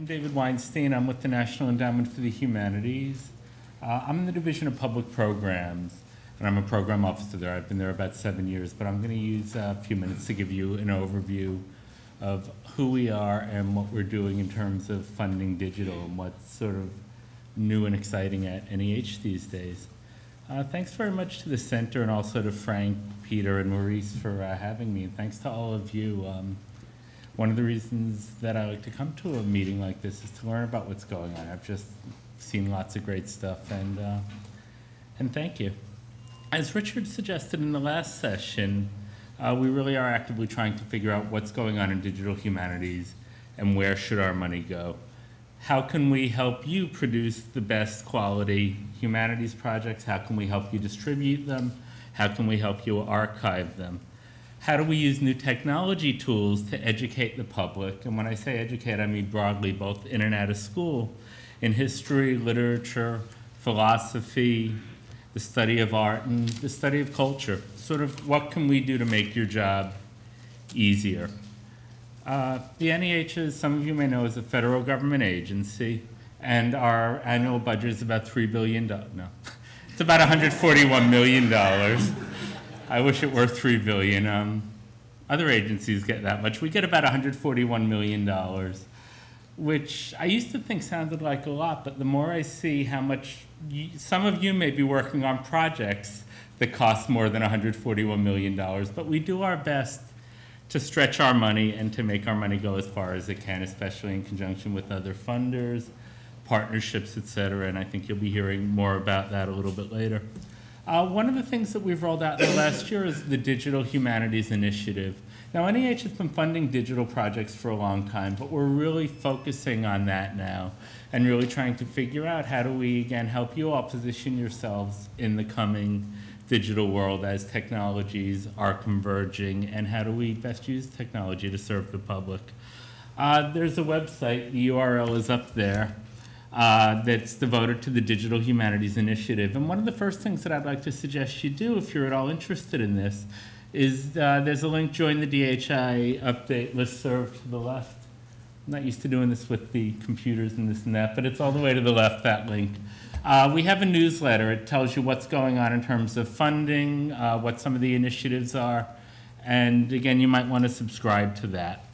I'm David Weinstein. I'm with the National Endowment for the Humanities. Uh, I'm in the Division of Public Programs, and I'm a program officer there. I've been there about seven years, but I'm going to use a few minutes to give you an overview of who we are and what we're doing in terms of funding digital and what's sort of new and exciting at NEH these days. Uh, thanks very much to the center and also to Frank, Peter, and Maurice for uh, having me. And thanks to all of you. Um, one of the reasons that I like to come to a meeting like this is to learn about what's going on. I've just seen lots of great stuff, and uh, and thank you. As Richard suggested in the last session, uh, we really are actively trying to figure out what's going on in digital humanities and where should our money go. How can we help you produce the best quality humanities projects? How can we help you distribute them? How can we help you archive them? How do we use new technology tools to educate the public? And when I say educate, I mean broadly, both in and out of school, in history, literature, philosophy, the study of art, and the study of culture. Sort of what can we do to make your job easier? Uh, the NEH, as some of you may know, is a federal government agency, and our annual budget is about $3 billion. No, it's about $141 million. I wish it were three billion. Um, other agencies get that much. We get about 141 million dollars, which I used to think sounded like a lot, but the more I see how much you, some of you may be working on projects that cost more than 141 million dollars, but we do our best to stretch our money and to make our money go as far as it can, especially in conjunction with other funders, partnerships, et cetera. And I think you'll be hearing more about that a little bit later. Uh, one of the things that we've rolled out in the last year is the Digital Humanities Initiative. Now, NEH has been funding digital projects for a long time, but we're really focusing on that now and really trying to figure out how do we, again, help you all position yourselves in the coming digital world as technologies are converging and how do we best use technology to serve the public. Uh, there's a website, the URL is up there uh, that's devoted to the Digital Humanities Initiative. And one of the first things that I'd like to suggest you do, if you're at all interested in this, is uh, there's a link, join the DHI update list serve to the left. I'm not used to doing this with the computers and this and that, but it's all the way to the left, that link. Uh, we have a newsletter. It tells you what's going on in terms of funding, uh, what some of the initiatives are, and again, you might want to subscribe to that.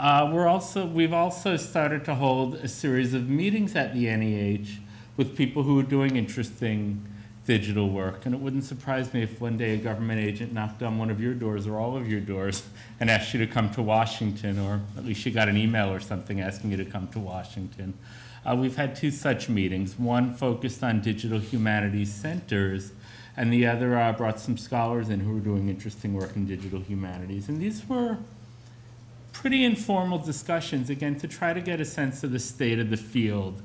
Uh, we're also, we've also started to hold a series of meetings at the NEH with people who are doing interesting digital work. And it wouldn't surprise me if one day a government agent knocked on one of your doors or all of your doors and asked you to come to Washington, or at least you got an email or something asking you to come to Washington. Uh, we've had two such meetings, one focused on digital humanities centers, and the other uh, brought some scholars in who were doing interesting work in digital humanities. And these were pretty informal discussions, again, to try to get a sense of the state of the field.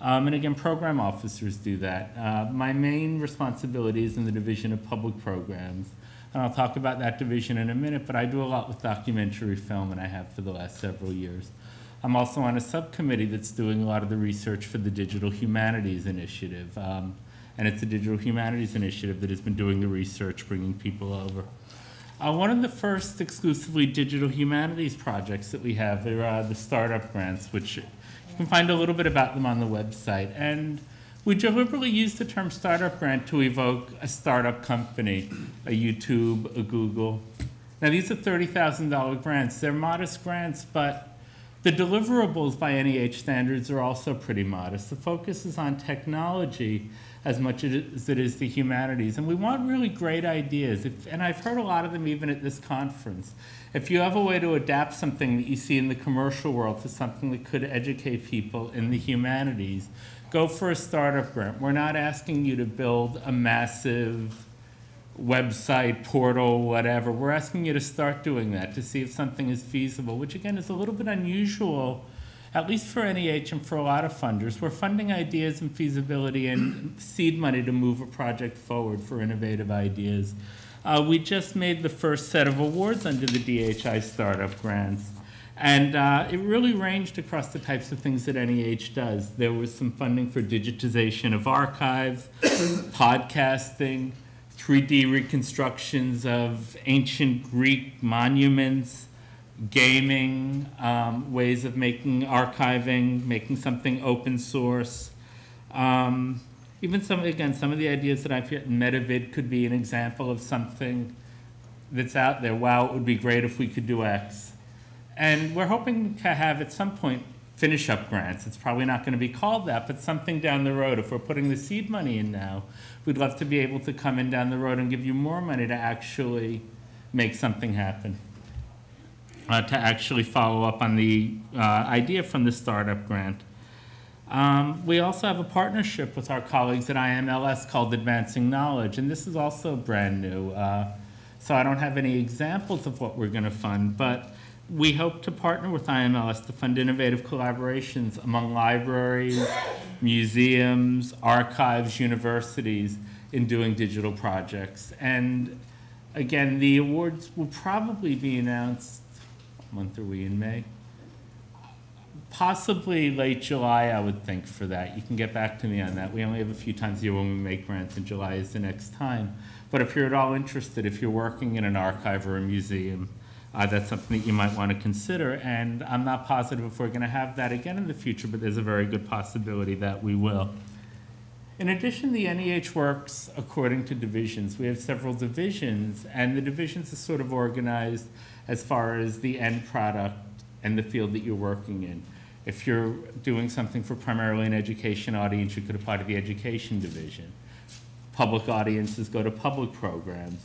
Um, and again, program officers do that. Uh, my main responsibility is in the Division of Public Programs. And I'll talk about that division in a minute, but I do a lot with documentary film, and I have for the last several years. I'm also on a subcommittee that's doing a lot of the research for the Digital Humanities Initiative. Um, and it's the Digital Humanities Initiative that has been doing the research, bringing people over. Uh, one of the first exclusively digital humanities projects that we have are the startup grants, which you can find a little bit about them on the website. And we deliberately use the term startup grant to evoke a startup company, a YouTube, a Google. Now, these are $30,000 grants. They're modest grants, but the deliverables by NEH standards are also pretty modest. The focus is on technology as much as it is the humanities. And we want really great ideas. If, and I've heard a lot of them even at this conference. If you have a way to adapt something that you see in the commercial world to something that could educate people in the humanities, go for a startup grant. We're not asking you to build a massive website, portal, whatever. We're asking you to start doing that to see if something is feasible, which again is a little bit unusual at least for NEH and for a lot of funders, we're funding ideas and feasibility and seed money to move a project forward for innovative ideas. Uh, we just made the first set of awards under the DHI startup grants. And uh, it really ranged across the types of things that NEH does. There was some funding for digitization of archives, podcasting, 3D reconstructions of ancient Greek monuments, gaming, um, ways of making archiving, making something open source. Um, even some, again, some of the ideas that I've heard, MetaVid could be an example of something that's out there. Wow, it would be great if we could do X. And we're hoping to have at some point finish up grants. It's probably not going to be called that, but something down the road. If we're putting the seed money in now, we'd love to be able to come in down the road and give you more money to actually make something happen. Uh, to actually follow up on the uh, idea from the startup grant. Um, we also have a partnership with our colleagues at IMLS called Advancing Knowledge, and this is also brand new. Uh, so I don't have any examples of what we're going to fund, but we hope to partner with IMLS to fund innovative collaborations among libraries, museums, archives, universities in doing digital projects. And again, the awards will probably be announced, month are we in May? Possibly late July, I would think, for that. You can get back to me on that. We only have a few times a year when we make grants, and July is the next time. But if you're at all interested, if you're working in an archive or a museum, uh, that's something that you might want to consider. And I'm not positive if we're going to have that again in the future, but there's a very good possibility that we will. In addition, the NEH works according to divisions. We have several divisions, and the divisions are sort of organized as far as the end product and the field that you're working in. If you're doing something for primarily an education audience, you could apply to the education division. Public audiences go to public programs.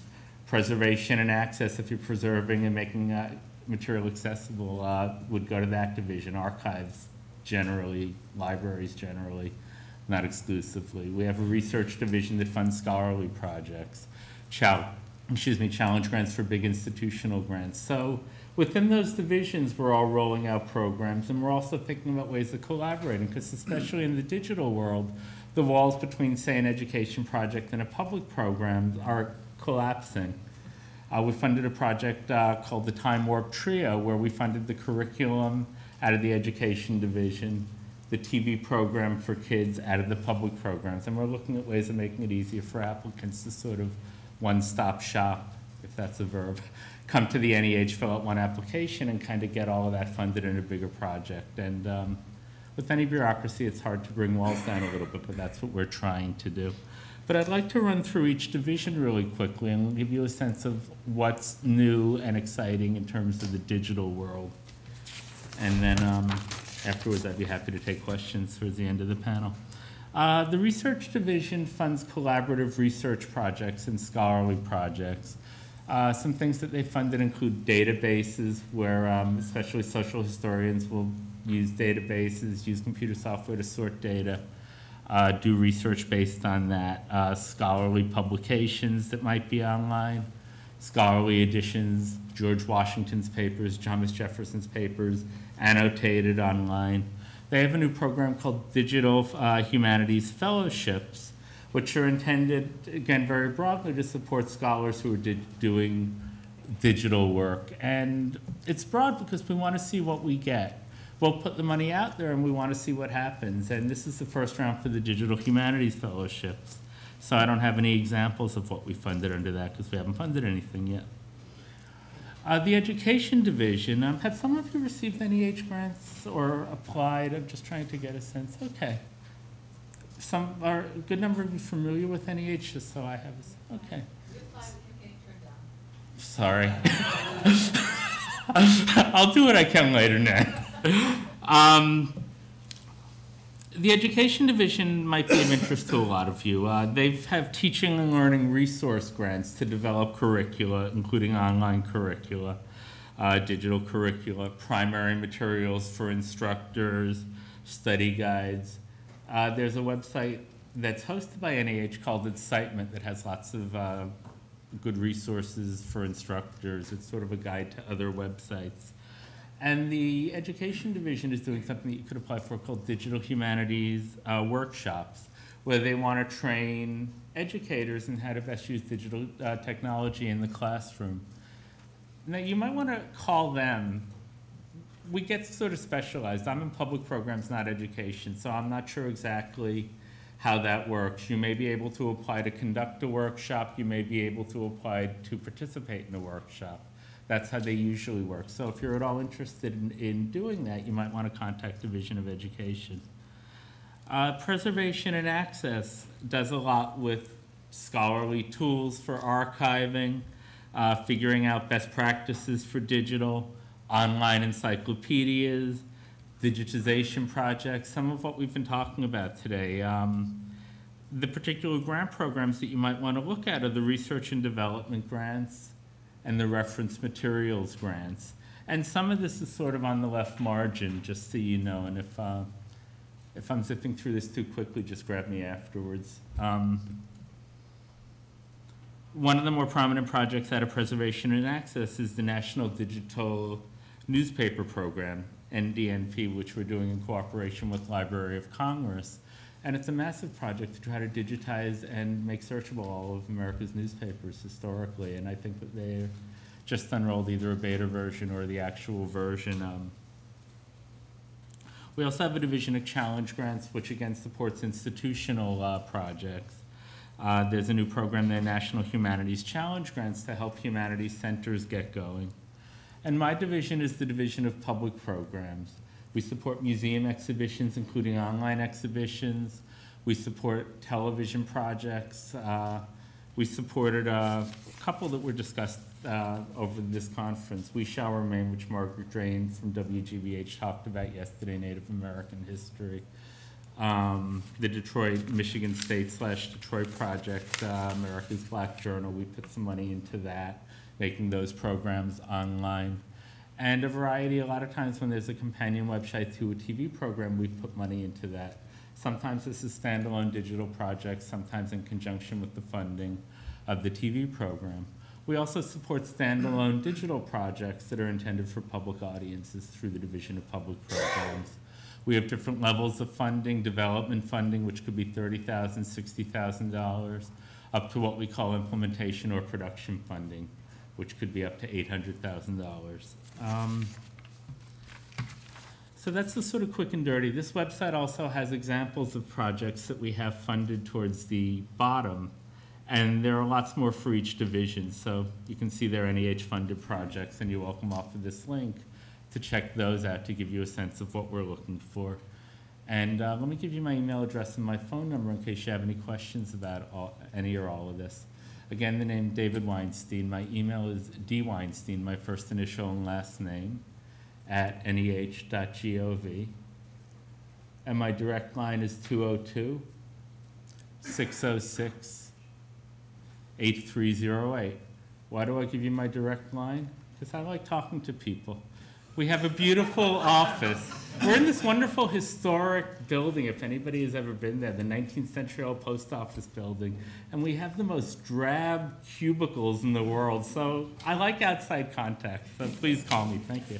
Preservation and access, if you're preserving and making uh, material accessible, uh, would go to that division. Archives generally, libraries generally, not exclusively. We have a research division that funds scholarly projects. Chal- excuse me, challenge grants for big institutional grants. So within those divisions, we're all rolling out programs, and we're also thinking about ways of collaborating, because especially in the digital world, the walls between, say, an education project and a public program are collapsing. Uh, we funded a project uh, called the Time Warp Trio, where we funded the curriculum out of the education division, the TV program for kids out of the public programs, and we're looking at ways of making it easier for applicants to sort of one-stop shop, if that's a verb, come to the NEH, fill out one application, and kind of get all of that funded in a bigger project. And um, with any bureaucracy, it's hard to bring walls down a little bit, but that's what we're trying to do. But I'd like to run through each division really quickly and give you a sense of what's new and exciting in terms of the digital world. And then um, afterwards, I'd be happy to take questions towards the end of the panel. Uh, the research division funds collaborative research projects and scholarly projects. Uh, some things that they funded include databases, where um, especially social historians will use databases, use computer software to sort data, uh, do research based on that, uh, scholarly publications that might be online, scholarly editions, George Washington's papers, Thomas Jefferson's papers, annotated online. They have a new program called Digital uh, Humanities Fellowships, which are intended, again, very broadly to support scholars who are di- doing digital work. And it's broad because we want to see what we get. We'll put the money out there and we want to see what happens. And this is the first round for the Digital Humanities Fellowships. So I don't have any examples of what we funded under that because we haven't funded anything yet. Uh, the Education Division, um, have some of you received NEH grants or applied? I'm just trying to get a sense. Okay. Some, are a good number of you familiar with NEH, just so I have a, okay. Sorry. I'll do what I can later, Nat. Um, the education division might be of interest to a lot of you. Uh, they have teaching and learning resource grants to develop curricula, including online curricula, uh, digital curricula, primary materials for instructors, study guides. Uh, there's a website that's hosted by NEH called EDSITEment that has lots of uh, good resources for instructors. It's sort of a guide to other websites. And the education division is doing something that you could apply for called digital humanities uh, workshops, where they want to train educators in how to best use digital uh, technology in the classroom. Now, you might want to call them. We get sort of specialized. I'm in public programs, not education, so I'm not sure exactly how that works. You may be able to apply to conduct a workshop. You may be able to apply to participate in a workshop. That's how they usually work. So if you're at all interested in, in doing that, you might want to contact Division of Education. Uh, preservation and access does a lot with scholarly tools for archiving, uh, figuring out best practices for digital, online encyclopedias, digitization projects, some of what we've been talking about today. Um, the particular grant programs that you might want to look at are the research and development grants and the reference materials grants. And some of this is sort of on the left margin, just so you know. And if, uh, if I'm zipping through this too quickly, just grab me afterwards. Um, one of the more prominent projects out of Preservation and Access is the National Digital Newspaper Program, NDNP, which we're doing in cooperation with Library of Congress. And it's a massive project to try to digitize and make searchable all of America's newspapers historically. And I think that they're just unrolled either a beta version or the actual version. Um, we also have a division of challenge grants, which again supports institutional uh, projects. Uh, there's a new program there, National Humanities Challenge Grants, to help humanities centers get going. And my division is the Division of Public Programs. We support museum exhibitions, including online exhibitions. We support television projects. Uh, we supported a couple that were discussed uh, over this conference. We Shall Remain, which Margaret Drain from WGBH talked about yesterday, Native American history. Um, the Detroit, Michigan State slash Detroit Project, uh, America's Black Journal, we put some money into that, making those programs online. And a variety, a lot of times when there's a companion website to a TV program, we put money into that. Sometimes this is standalone digital projects, sometimes in conjunction with the funding of the TV program. We also support standalone digital projects that are intended for public audiences through the Division of Public Programs. We have different levels of funding, development funding, which could be $30,000, $60,000, up to what we call implementation or production funding, which could be up to $800,000. Um, so that's the sort of quick and dirty. This website also has examples of projects that we have funded towards the bottom. And there are lots more for each division. So you can see their NEH funded projects, and you're welcome off of this link to check those out to give you a sense of what we're looking for. And uh, let me give you my email address and my phone number in case you have any questions about all, any or all of this. Again, the name David Weinstein. My email is dweinstein, my first initial and last name, at neh.gov. And my direct line is 202 606 8308. Why do I give you my direct line? Because I like talking to people. We have a beautiful office. We're in this wonderful historic building, if anybody has ever been there, the 19th century old post office building. And we have the most drab cubicles in the world. So I like outside contact. So please call me. Thank you.